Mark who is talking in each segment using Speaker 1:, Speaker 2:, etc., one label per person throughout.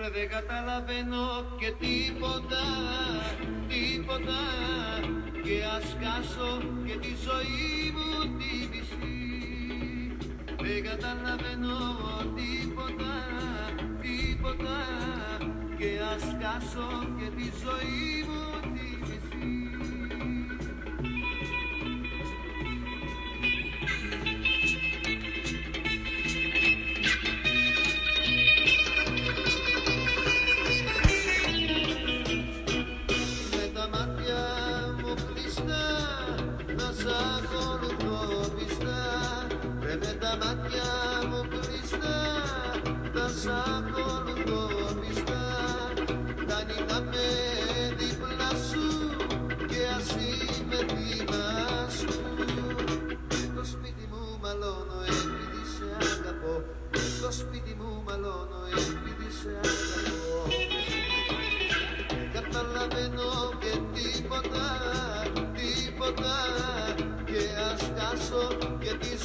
Speaker 1: Ρε δεν καταλαβαίνω και τίποτα, τίποτα. Και ας χάσω και τη ζωή μου τη μισή. Δεν καταλαβαίνω τίποτα, τίποτα. Και ας χάσω και τη ζωή μου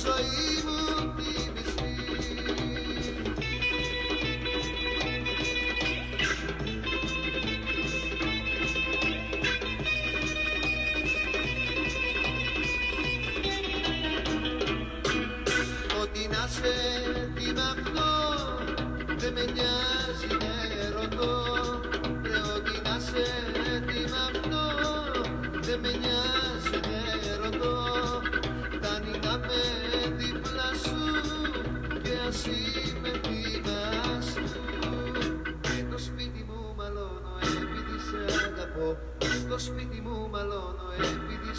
Speaker 1: ζωή μου τη μισή Ό,τι να σε τι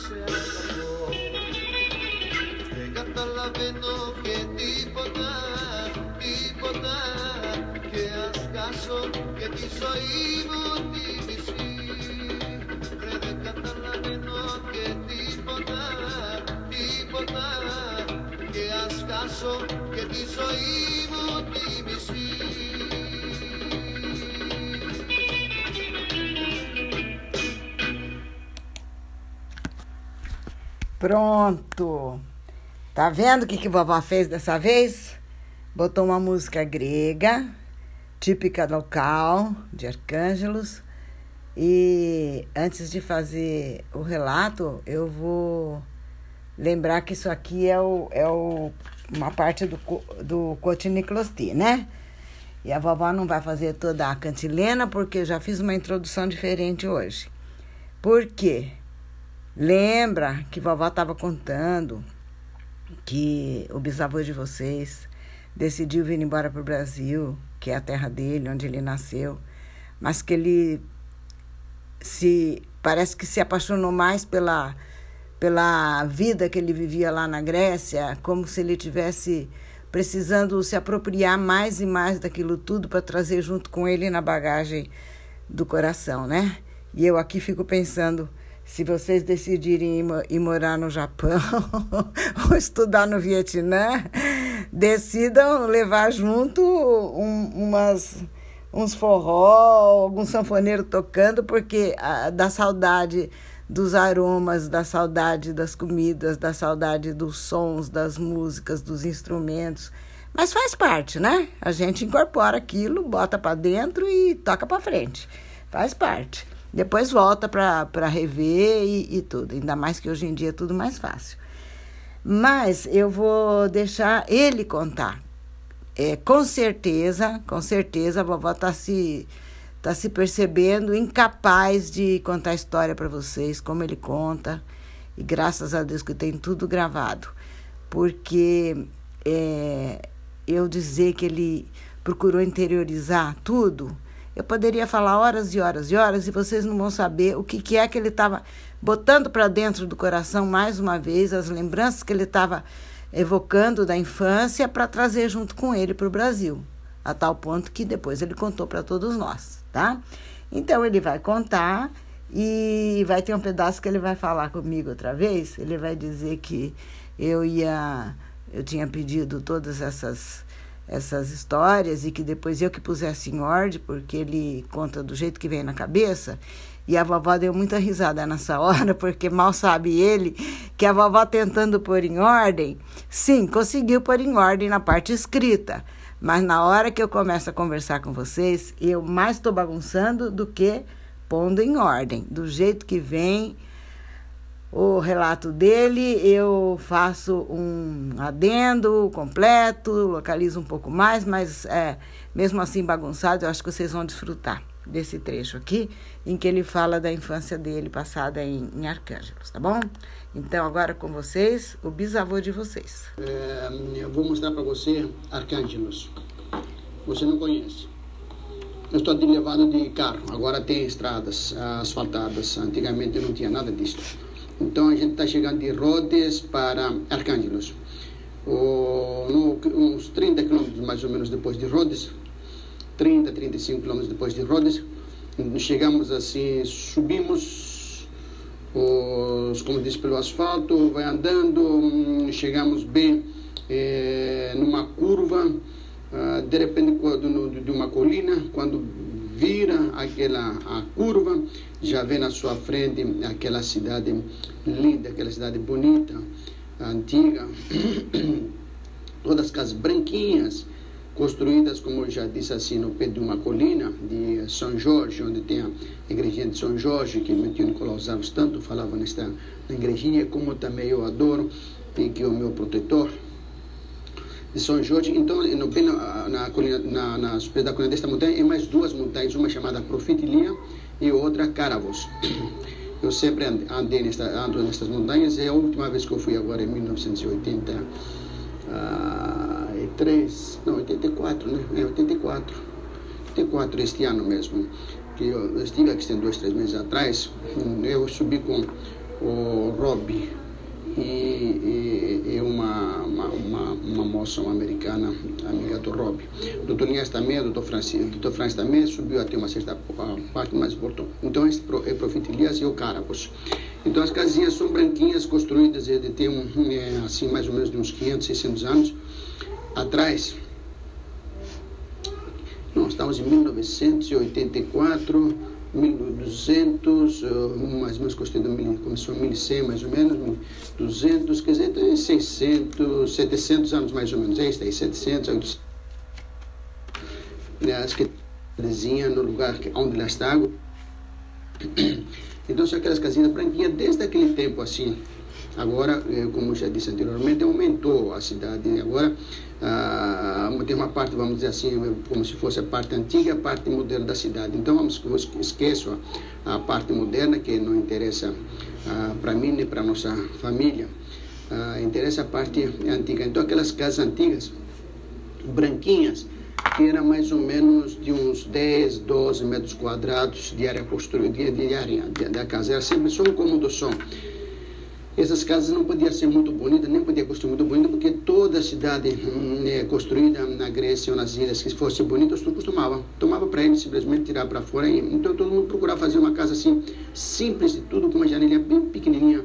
Speaker 1: σε αγαπώ δεν καταλαβαίνω και τίποτα, τίποτα. Και ας χάσω και τη ζωή μου τη μισή. Ρε δεν καταλαβαίνω και τίποτα, τίποτα. Και ας χάσω και τη ζωή μου τη μισή
Speaker 2: Pronto. Tá vendo o que, que vovó fez dessa vez? Botou uma música grega, típica local, de Arcângelos. E antes de fazer o relato, eu vou lembrar que isso aqui é, o, é o, uma parte do, do Cotiniclosti, né? E a vovó não vai fazer toda a cantilena, porque eu já fiz uma introdução diferente hoje. Por quê? Lembra que vovó estava contando que o bisavô de vocês decidiu vir embora para o Brasil, que é a terra dele, onde ele nasceu, mas que ele se parece que se apaixonou mais pela pela vida que ele vivia lá na Grécia, como se ele tivesse precisando se apropriar mais e mais daquilo tudo para trazer junto com ele na bagagem do coração, né? E eu aqui fico pensando, se vocês decidirem ir, mo- ir morar no Japão ou estudar no Vietnã, decidam levar junto um- umas uns forró, algum sanfoneiro tocando, porque ah, dá saudade dos aromas, da saudade das comidas, da saudade dos sons, das músicas, dos instrumentos. Mas faz parte, né? A gente incorpora aquilo, bota para dentro e toca para frente. Faz parte. Depois volta para rever e, e tudo. Ainda mais que hoje em dia é tudo mais fácil. Mas eu vou deixar ele contar. É, com certeza, com certeza a vovó está se, tá se percebendo incapaz de contar a história para vocês, como ele conta. E graças a Deus que tem tudo gravado. Porque é, eu dizer que ele procurou interiorizar tudo, eu poderia falar horas e horas e horas e vocês não vão saber o que, que é que ele estava botando para dentro do coração mais uma vez, as lembranças que ele estava evocando da infância para trazer junto com ele para o Brasil, a tal ponto que depois ele contou para todos nós, tá? Então ele vai contar e vai ter um pedaço que ele vai falar comigo outra vez. Ele vai dizer que eu ia, eu tinha pedido todas essas essas histórias e que depois eu que pusesse em ordem, porque ele conta do jeito que vem na cabeça. E a vovó deu muita risada nessa hora, porque mal sabe ele que a vovó tentando pôr em ordem, sim, conseguiu pôr em ordem na parte escrita, Mas na hora que eu começo a conversar com vocês, eu mais estou bagunçando do que pondo em ordem. Do jeito que vem o relato dele, eu faço um adendo completo, localizo um pouco mais, mas é, mesmo assim bagunçado, eu acho que vocês vão desfrutar desse trecho aqui, em que ele fala da infância dele passada em, em Arcângelos, tá bom? Então, agora com vocês, o bisavô de vocês.
Speaker 3: É, eu vou mostrar para você Arcângelos. Você não conhece. Eu estou levado de carro, agora tem estradas asfaltadas, antigamente não tinha nada disso. Então a gente está chegando de Rhodes para Arcângelos. O, no, uns 30 quilômetros mais ou menos depois de Rhodes, 30, 35 quilômetros depois de Rhodes, chegamos assim, subimos, os, como disse, pelo asfalto, vai andando, chegamos bem é, numa curva, ah, de repente de uma colina, quando vira aquela a curva, já vê na sua frente aquela cidade linda, aquela cidade bonita, antiga, todas as casas branquinhas, construídas, como eu já disse assim, no pé de uma colina de São Jorge, onde tem a igrejinha de São Jorge, que meu tio Nicolau Alves tanto falava nesta na igrejinha, como também eu adoro, e que é o meu protetor, de São Jorge. Então, no, na, na, colina, na, na da colina desta montanha, é mais duas montanhas, uma chamada Profitilia e outra Caravos. Eu sempre andei nesta, ando nestas montanhas, é a última vez que eu fui agora em 1983, não, 84, né? É 84, 84 este ano mesmo, que eu estive aqui tem dois, três meses atrás, eu subi com o Robbie, e, uma, uma, uma, uma, moça uma americana, amiga do Rob. O doutor também, o doutor Francis, doutor também subiu até uma certa parte, mas voltou. Então, esse é Profeta Elias e o Caracos. Então, as casinhas são branquinhas, construídas de ter um, é, assim, mais ou menos de uns 500, 600 anos atrás. Nós estamos em 1984 1200, uh, mais ou menos construído, começou em 1100 mais ou menos, 200, quer dizer, tem 600, 700 anos mais ou menos, é isso aí, 700, 800. Acho que casinha no lugar onde ela está. Então são aquelas casinhas branquinhas desde aquele tempo assim. Agora, eh, como já disse anteriormente, aumentou a cidade. Agora ah, tem uma parte, vamos dizer assim, como se fosse a parte antiga a parte moderna da cidade. Então, vamos, esqueço a, a parte moderna, que não interessa ah, para mim nem para nossa família. Ah, interessa a parte antiga. Então, aquelas casas antigas, branquinhas, que era mais ou menos de uns 10, 12 metros quadrados de área construída, de, de área da casa. Era sempre só um cômodo só. Essas casas não podiam ser muito bonitas, nem podia construir muito bonita, porque toda cidade hum, é, construída na Grécia ou nas ilhas que fosse bonita, os turcos tomavam. Tomava para eles simplesmente tirar para fora. Então todo mundo procurava fazer uma casa assim, simples de tudo, com uma janelinha bem pequenininha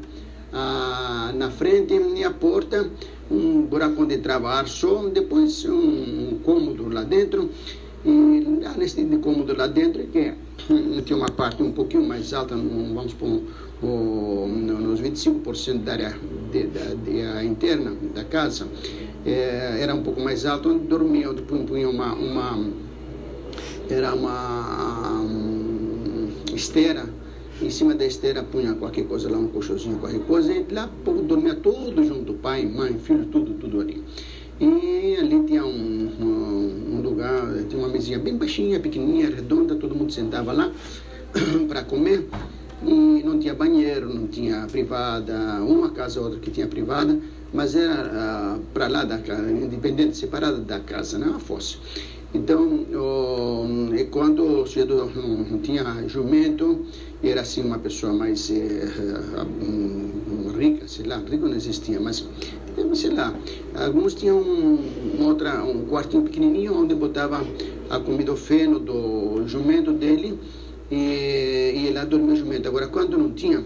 Speaker 3: ah, na frente e a porta, um buraco onde entrava ar só, depois um, um cômodo lá dentro. E lá nesse cômodo lá dentro, que hum, uma parte um pouquinho mais alta, vamos pôr o, nos 25% da área de, da, de, interna da casa, é, era um pouco mais alto, onde dormia, onde punha uma, uma, era uma um, esteira, em cima da esteira punha qualquer coisa lá, um colchãozinho, qualquer coisa, e lá dormia todo junto, pai, mãe, filho, tudo, tudo ali. E ali tinha um, um lugar, tinha uma mesinha bem baixinha, pequenininha, redonda, todo mundo sentava lá para comer e não tinha banheiro, não tinha privada, uma casa ou outra que tinha privada, mas era ah, para lá da casa, independente, separada da casa, né, a fosse. Então, oh, e quando o sujeito não tinha jumento, era assim uma pessoa mais eh, um, rica, sei lá, rico não existia, mas sei lá, alguns tinham um, outra, um quartinho pequenininho onde botava a comida, o feno do jumento dele, e, e lá dormia jumento. Agora, quando não tinha,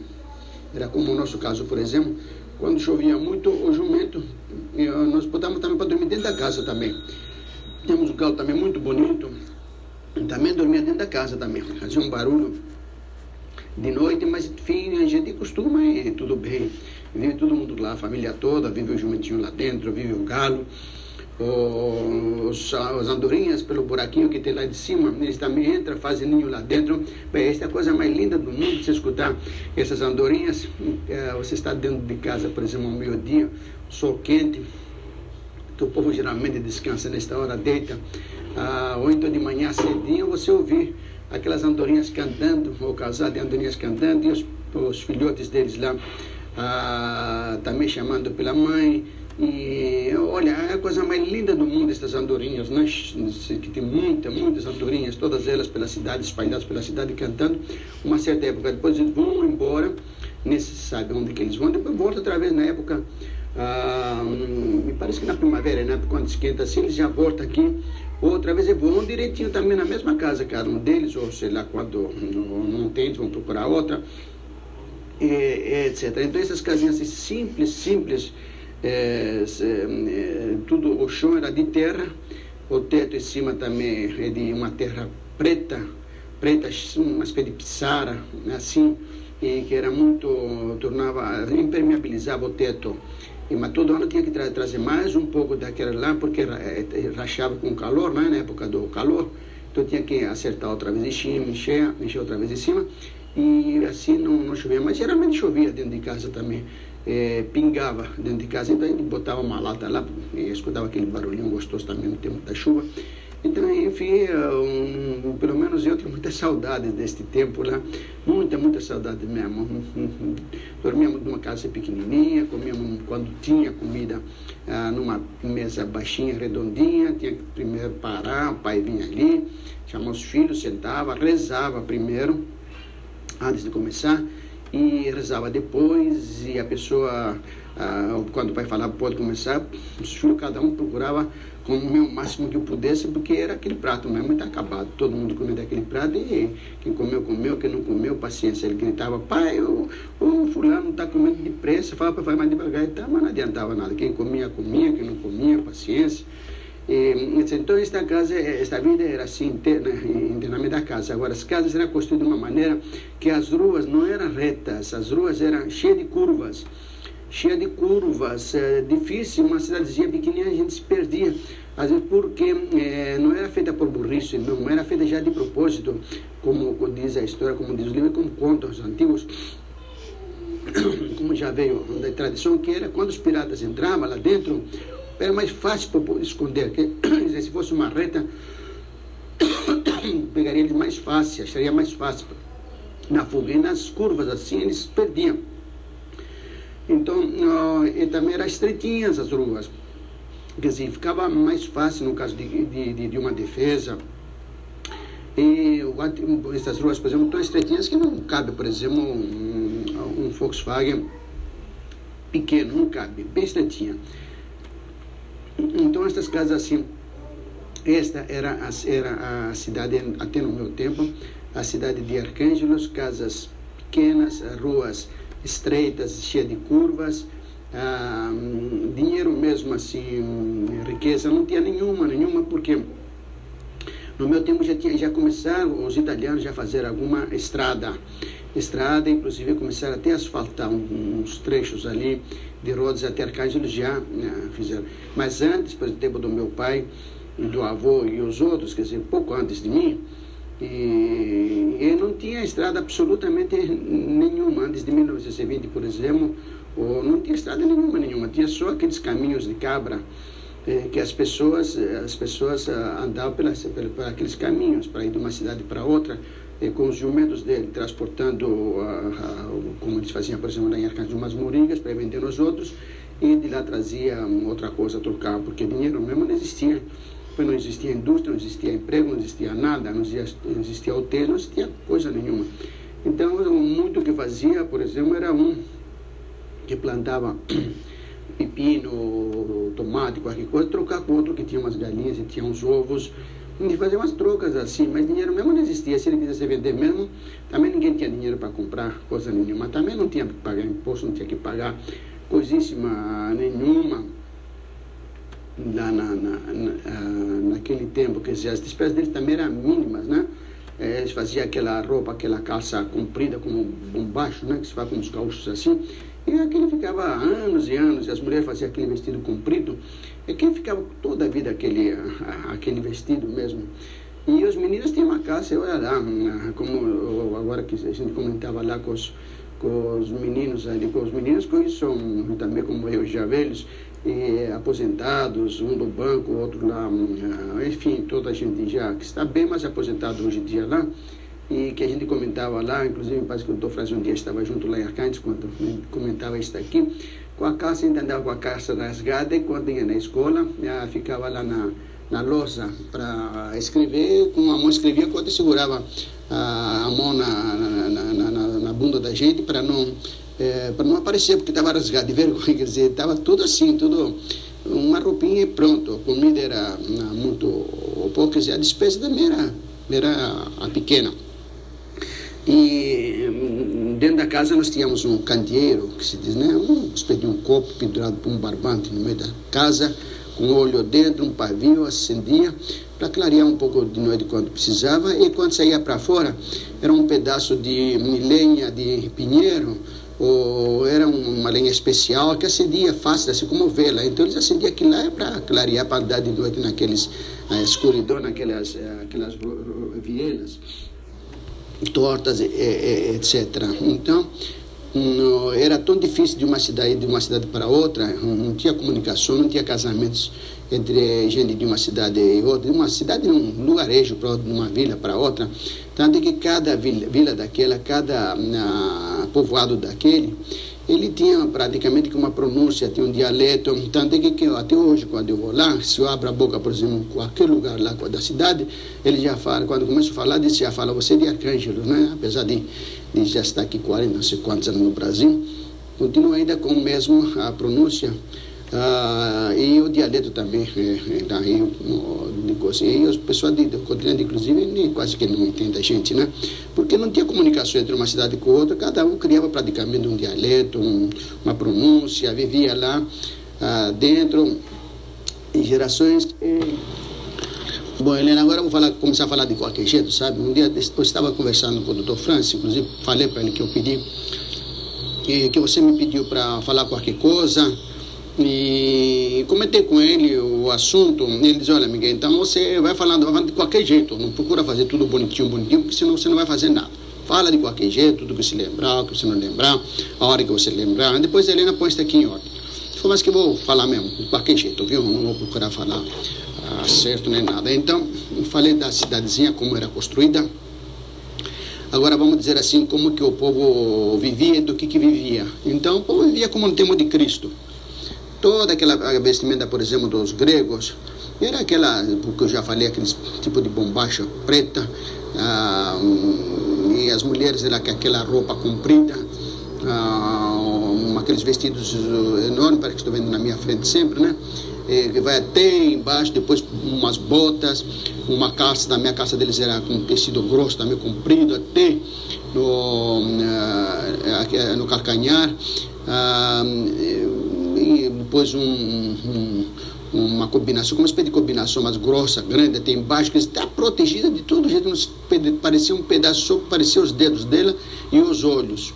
Speaker 3: era como o nosso caso, por exemplo, quando chovia muito, o jumento, nós botávamos também para dormir dentro da casa também. Temos um galo também muito bonito, também dormia dentro da casa também, fazia um barulho de noite, mas enfim, a gente costuma e tudo bem. Vive todo mundo lá, a família toda, vive o jumentinho lá dentro, vive o galo. os, as andorinhas pelo buraquinho que tem lá de cima, eles também entram, fazem ninho lá dentro. Bem, esta é a coisa mais linda do mundo, você escutar essas andorinhas. É, você está dentro de casa, por exemplo, ao meio-dia, sol quente, o povo geralmente descansa nesta hora, deita, ah, ou então de manhã cedinho, você ouvir aquelas andorinhas cantando, o casal de andorinhas cantando, e os, os filhotes deles lá ah, também chamando pela mãe, e olha, é a coisa mais linda do mundo estas andorinhas, né? que tem muitas, muitas andorinhas, todas elas pela cidade, espalhadas pela cidade, cantando. Uma certa época depois eles vão embora, nem se sabe onde que eles vão, depois volta outra vez na época, ah, me parece que na primavera, né? quando esquenta assim, eles já voltam aqui. Outra vez eles vão direitinho também na mesma casa, cada um deles, ou sei lá, quando não, não tem, eles vão procurar outra, e, etc. Então essas casinhas assim, simples, simples, é, é, tudo o chão era de terra, o teto em cima também é de uma terra preta, preta, uma espécie de pissara, assim, e que era muito, tornava, impermeabilizava o teto. Mas todo ano tinha que tra trazer mais um pouco daquela lá, porque é, rachava com calor, né, na época do calor, então tinha que acertar outra vez em cima, encher, encher outra vez em cima, e assim não, não chovia, mas geralmente chovia dentro de casa também. É, pingava dentro de casa, então a gente botava uma lata lá e escutava aquele barulhinho gostoso também no tempo da chuva. Então, enfim, um, pelo menos eu tenho muita saudade deste tempo lá, muita, muita saudade mesmo. Dormíamos numa casa pequenininha, comíamos quando tinha comida ah, numa mesa baixinha, redondinha, tinha que primeiro parar, o pai vinha ali, chamava os filhos, sentava, rezava primeiro, antes de começar, e rezava depois e a pessoa ah, quando vai falar pode começar os filhos cada um procurava comer o máximo que pudesse porque era aquele prato mesmo está acabado. Todo mundo comia daquele prato e quem comeu comeu quem não comeu paciência ele gritava pai o, o fulano está comendo depressa fala para vai mais devagar e tá, mas não adiantava nada. Quem comia comia quem não comia paciência. Então esta casa, esta vida era assim interna, internamente da casa. Agora as casas eram construídas de uma maneira que as ruas não eram retas, as ruas eram cheias de curvas, cheias de curvas, é, difícil, uma cidadezinha pequenininha a gente se perdia. Às vezes porque é, não era feita por burrice, não era feita já de propósito, como diz a história, como diz o livro, como contam os antigos, como já veio da tradição, que era quando os piratas entravam lá dentro, era mais fácil para esconder. Que, se fosse uma reta, pegaria eles mais fácil, acharia mais fácil. Na fuga e nas curvas assim eles perdiam. Então, uh, e também eram estreitinhas as ruas. Quer dizer, ficava mais fácil no caso de, de, de uma defesa. E essas ruas, por exemplo, tão estreitinhas que não cabe, por exemplo, um, um Volkswagen pequeno, não cabe, bem estreitinha. Então, estas casas assim, esta era a, era a cidade, até no meu tempo, a cidade de Arcângelos, casas pequenas, ruas estreitas, cheias de curvas, ah, dinheiro mesmo assim, riqueza não tinha nenhuma, nenhuma, porque no meu tempo já, tinha, já começaram os italianos já fazer alguma estrada, estrada, inclusive começaram até a asfaltar uns trechos ali de Rhodes até Arcângelos já né, fizeram. Mas antes, por exemplo, do meu pai, do avô e os outros, quer dizer, pouco antes de mim, e, não tinha estrada absolutamente nenhuma. Antes de 1920, por exemplo, ou não tinha estrada nenhuma, nenhuma. Tinha só aqueles caminhos de cabra eh, que as pessoas, as pessoas ah, andavam pelas, por aqueles caminhos para ir de uma cidade para outra com os jumentos dele, transportando, como eles faziam, por exemplo, em Arcângelos, umas moringas para vender nos outros, e de lá trazia outra coisa, trocava, porque dinheiro mesmo não existia. Não existia indústria, não existia emprego, não existia nada, não existia, não existia hotel, não existia coisa nenhuma. Então, muito que fazia, por exemplo, era um que plantava pepino, tomate, qualquer coisa, trocar com outro que tinha umas galinhas e tinha uns ovos, de fazer umas trocas assim, mas dinheiro mesmo não existia. Se ele quisesse vender mesmo, também ninguém tinha dinheiro para comprar coisa nenhuma. Também não tinha que pagar imposto, não tinha que pagar coisíssima nenhuma na, na, na, na naquele tempo. Quer dizer, as despesas deles também eram mínimas, né? É, eles faziam aquela roupa, aquela calça comprida como bombacho, né? Que se faz com os gaúchos assim. E aquele ficava anos e anos, e as mulheres faziam aquele vestido comprido, e quem ficava toda a vida aquele, aquele vestido mesmo. E os meninos tinham uma casa, olha lá, como agora que a gente comentava lá com os, com os meninos ali, com os meninos hoje são também como eu, já velhos, e aposentados, um do banco, outro lá, enfim, toda a gente já que está bem mais aposentado hoje em dia lá, e que a gente comentava lá, inclusive parece que o doutor Frazio um dia estava junto lá em Arcantes quando comentava isso aqui, com a calça, ainda andava com a calça rasgada e quando ia na escola, ficava lá na, na lousa para escrever, com a mão escrevia, quando segurava a, a mão na, na, na, na, bunda da gente para não, é, para não aparecer, porque estava rasgado de vergonha, quer dizer, estava tudo assim, tudo uma roupinha e pronto, a comida era muito pouco, quer dizer, a despesa também era, era a pequena. E hum, dentro da casa nós tínhamos um candeeiro, que se diz, né? Um espécie de um copo pendurado por um barbante no meio da casa, com óleo dentro, um pavio, acendia, para clarear um pouco de noite quando precisava. E quando saía para fora, era um pedaço de lenha de pinheiro, ou era uma lenha especial que acendia fácil, assim como vela. Então eles acendiam aquilo lá para clarear, para andar de noite naqueles a escuridão, naquelas eh, aquelas vielas tortas, etc. Então, era tão difícil de uma cidade de uma cidade para outra, não tinha comunicação, não tinha casamentos entre gente de uma cidade e outra, de uma cidade um lugarejo de uma vila para outra, tanto que cada vila, vila daquela, cada uh, povoado daquele ele tinha praticamente uma pronúncia, tinha um dialeto, tanto que, que até hoje, quando eu vou lá, se eu abro a boca, por exemplo, em qualquer lugar lá da cidade, ele já fala, quando começo a falar, ele já fala, você é de Arcângelo, né? Apesar de, de já estar aqui 40, não sei quantos anos no Brasil, continua ainda com a mesma pronúncia, ah, e o dialeto também, é, é, daí, assim, e os pessoal do, do continente, inclusive, nem, quase que não entende a gente, né? Porque não tinha comunicação entre uma cidade com outra, cada um criava praticamente um dialeto, um, uma pronúncia, vivia lá ah, dentro, em gerações. E... Bom, Helena, agora eu vou falar, começar a falar de qualquer jeito, sabe? Um dia eu estava conversando com o doutor Francis, inclusive falei para ele que eu pedi, que, que você me pediu para falar qualquer coisa e comentei com ele o assunto. Ele disse: Olha, Miguel, então você vai falando, vai de qualquer jeito. Não procura fazer tudo bonitinho, bonitinho, porque senão você não vai fazer nada. Fala de qualquer jeito, tudo que você lembrar, o que você não lembrar, a hora que você lembrar. Depois a Helena põe isso aqui em ordem. Falei, mas que vou falar mesmo, de qualquer jeito, viu? Não vou procurar falar ah, certo nem nada. Então, falei da cidadezinha, como era construída. Agora vamos dizer assim, como que o povo vivia e do que que vivia. Então, o povo vivia como no tempo de Cristo toda aquela vestimenta, por exemplo, dos gregos, era aquela, porque eu já falei, aquele tipo de bombacha preta, ah, e as mulheres era aquela roupa comprida, ah, aqueles vestidos enormes, parece que estou vendo na minha frente sempre, né? E, que vai até embaixo, depois umas botas, uma calça, da minha calça deles era com tecido grosso, também comprido, até no, ah, no calcanhar. Ah, e depois um, um, uma combinação, uma espécie de combinação mais grossa, grande, até embaixo, que está protegida de todo jeito, parecia um pedaço só, parecia os dedos dela e os olhos.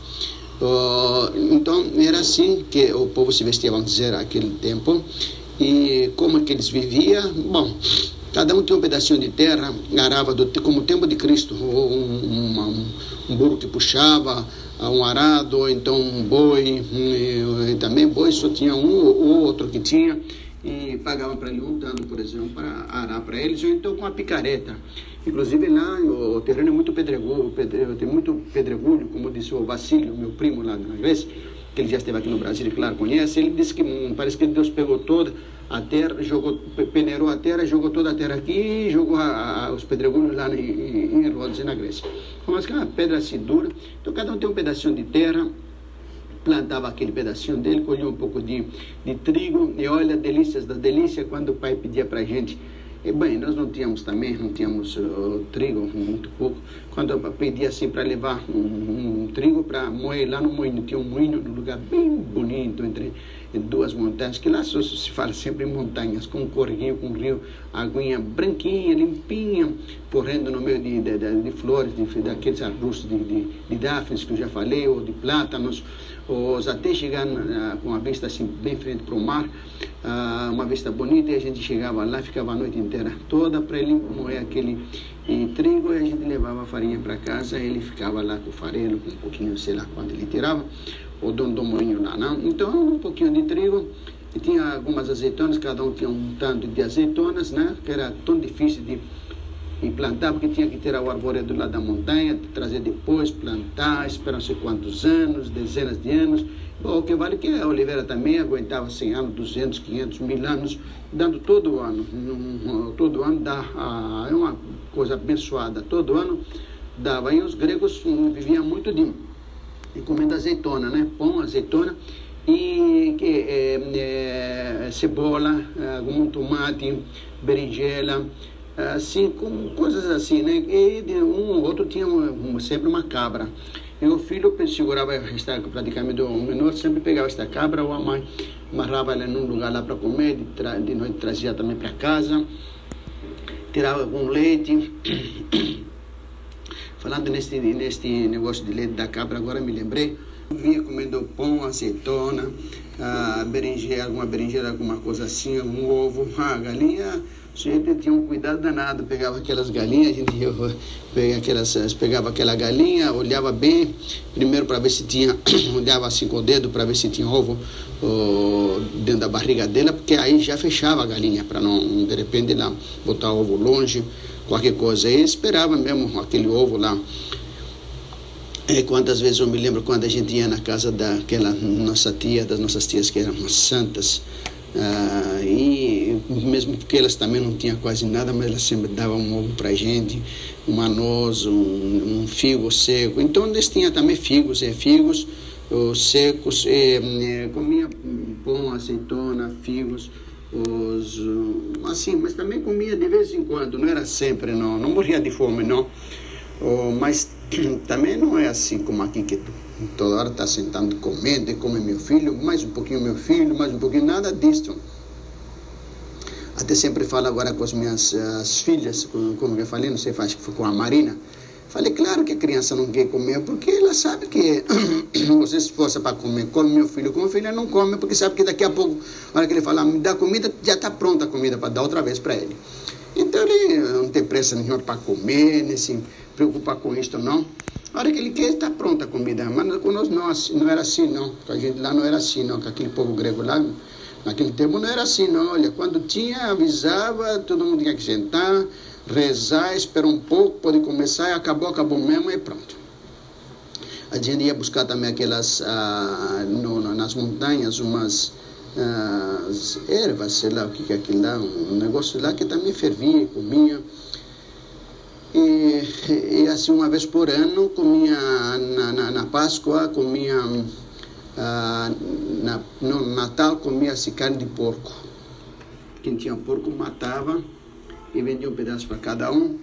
Speaker 3: Uh, então era assim que o povo se vestia, vamos dizer, naquele tempo. E como é que eles viviam? Bom, cada um tinha um pedacinho de terra, arava do, como o tempo de Cristo, um, um, um burro que puxava, um arado, ou então um boi, e, também boi só tinha um ou outro que tinha, e pagava para ele um tanto, por exemplo, para arar para eles, ou então com a picareta. Inclusive lá o terreno é muito pedregulho, tem muito pedregulho, como disse o Basílio, meu primo lá na Grécia, que ele já esteve aqui no Brasil e claro conhece, ele disse que hum, parece que Deus pegou toda a terra, jogou, peneirou a terra, jogou toda a terra aqui e jogou a, a, os pedregulhos lá em, em, Rhodes, na Grécia. Mas que é uma pedra assim dura, então cada um tem um pedacinho de terra, plantava aquele pedacinho dele, colhia um pouco de, de trigo, e olha, delícias da delícia, quando o pai pedia para a gente. E, bem, nós não tínhamos também, não tínhamos uh, trigo, muito pouco. Quando eu pedia assim para levar um, um, um trigo para moer lá no moinho, tinha um moinho num lugar bem bonito, entre, duas montanhas, que lá se fala sempre em montanhas, com um corguinho, com um rio, aguinha branquinha, limpinha, correndo no meio de, de, de, de flores, de, daqueles arbustos de, de, de dáfnis que eu já falei, ou de plátanos, ou até chegar uh, com a vista assim, bem frente para o mar, uh, uma vista bonita, e a gente chegava lá, ficava a noite inteira toda para ele moer aquele e trigo, e a gente levava a farinha para casa, ele ficava lá com o farelo, com um pouquinho, sei lá quanto ele tirava, o dono do moinho lá, não? Então, um pouquinho de trigo, e tinha algumas azeitonas, cada um tinha um tanto de azeitonas, né? Que era tão difícil de, de plantar, porque tinha que tirar o arvoredo lá da montanha, trazer depois, plantar, esperar não sei quantos anos, dezenas de anos. Bom, o que vale é que a oliveira também aguentava 100 anos, 200, 500, mil anos, dando todo ano. Todo ano dá, é uma coisa abençoada, todo ano dava. E os gregos viviam muito de e comendo azeitona, né? Pão, azeitona e é, é, cebola, algum tomate, berinjela, assim, com coisas assim, né? E um ou outro tinha sempre uma cabra. E o filho segurava esta, praticamente o menor, sempre pegava esta cabra ou a mãe amarrava ela num lugar lá para comer, de, de noite trazia também para casa, tirava com leite. Falando neste, neste negócio de leite da cabra, agora me lembrei. Vinha comendo pão, azeitona, ah, berinjela, alguma berinjela, alguma coisa assim, um ovo. A galinha, a gente tinha um cuidado danado. Pegava aquelas galinhas, a gente pegava, aquelas, pegava aquela galinha, olhava bem, primeiro para ver se tinha, olhava assim com o dedo para ver se tinha ovo dentro da barriga dela, porque aí já fechava a galinha, para não, de repente, lá, botar ovo longe qualquer coisa. E esperava mesmo aquele ovo lá. E quantas vezes eu me lembro quando a gente ia na casa daquela nossa tia, das nossas tias que eram santas, ah, e mesmo porque elas também não tinham quase nada, mas elas sempre davam um ovo para a gente, um anoso, um, um, figo seco. Então eles tinham também figos, e figos secos, e, e comia pão, azeitona, figos os assim, mas também comia de vez em quando, não era sempre, não, não morria de fome, não. Oh, mas também não é assim como aqui que tu, toda hora está sentando comendo come meu filho, mais um pouquinho meu filho, mais um pouquinho, nada disso. Até sempre falo agora com as minhas as filhas, como eu falei, não sei, acho que foi com a Marina, Falei, claro que a criança não quer comer, porque ela sabe que você se esforça para comer, come meu filho, como filho não come, porque sabe que daqui a pouco, na hora que ele falar, me dá comida, já está pronta a comida para dar outra vez para ele. Então ele não tem pressa nenhuma para comer, nem se preocupar com isto, não. A hora que ele quer, está pronta a comida. Mas conosco não, não era assim, não. Com a gente lá não era assim, não. Com aquele povo grego lá, naquele tempo não era assim, não. Olha, quando tinha, avisava, todo mundo tinha que sentar rezar, esperar um pouco, pode começar, e acabou, acabou mesmo e pronto. A gente ia buscar também aquelas, ah, no, nas montanhas, umas ah, ervas, sei lá o que é aquilo lá, um negócio lá que também fervia e comia. E, e, assim, uma vez por ano, comia na, na, na Páscoa, comia ah, na, no Natal, comia-se carne de porco. Quem tinha porco matava e vendia um pedaço para cada um.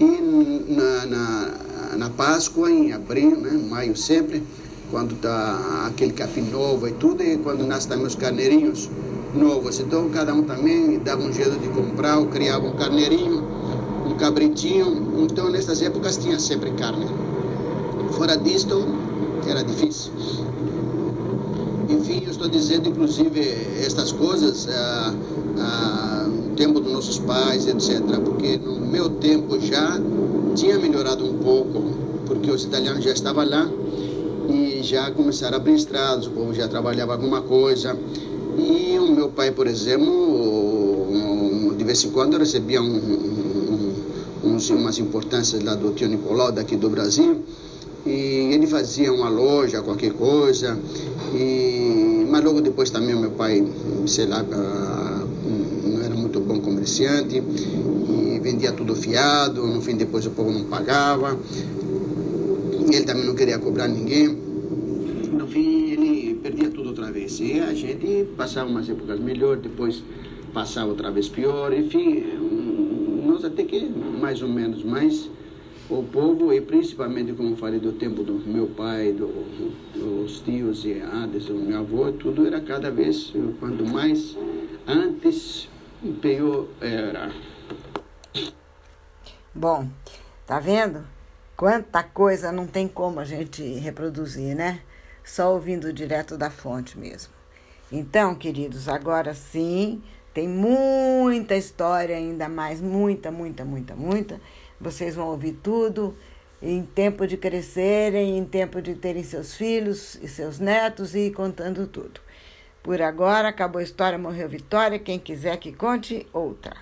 Speaker 3: E na, na, na Páscoa, em abril, né, maio sempre, quando está aquele capim novo e tudo, e quando nascem também os carneirinhos novos. Então cada um também dava um jeito de comprar ou criava um carneirinho, um cabritinho. Então nessas épocas tinha sempre carne. Fora disto, era difícil. Enfim, eu estou dizendo, inclusive, estas coisas. Ah, ah, tempo dos nossos pais, etc. Porque no meu tempo já tinha melhorado um pouco, porque os italianos já estavam lá e já começaram a abrir estradas, o povo já trabalhava alguma coisa. E o meu pai, por exemplo, de vez em quando recebia um, um, uns, umas importâncias lá do tio Nicolau, daqui do Brasil, e ele fazia uma loja, qualquer coisa, e, mas logo depois também o meu pai, sei lá, comerciante e vendia tudo fiado, no fim depois o povo não pagava, ele também não queria cobrar ninguém, no fim ele perdia tudo outra vez. E a gente passava umas épocas melhor, depois passava outra vez pior, enfim, nós até que mais ou menos, mas o povo, e principalmente, como falei, do tempo do meu pai, do, dos tios e antes do meu avô, tudo era cada vez, quanto mais antes, pior era.
Speaker 2: Bom, tá vendo? Quanta coisa não tem como a gente reproduzir, né? Só ouvindo direto da fonte mesmo. Então, queridos, agora sim, tem muita história ainda mais, muita, muita, muita, muita. Vocês vão ouvir tudo em tempo de crescerem, em tempo de terem seus filhos e seus netos e contando tudo. Por agora, acabou a história, morreu Vitória. Quem quiser que conte outra.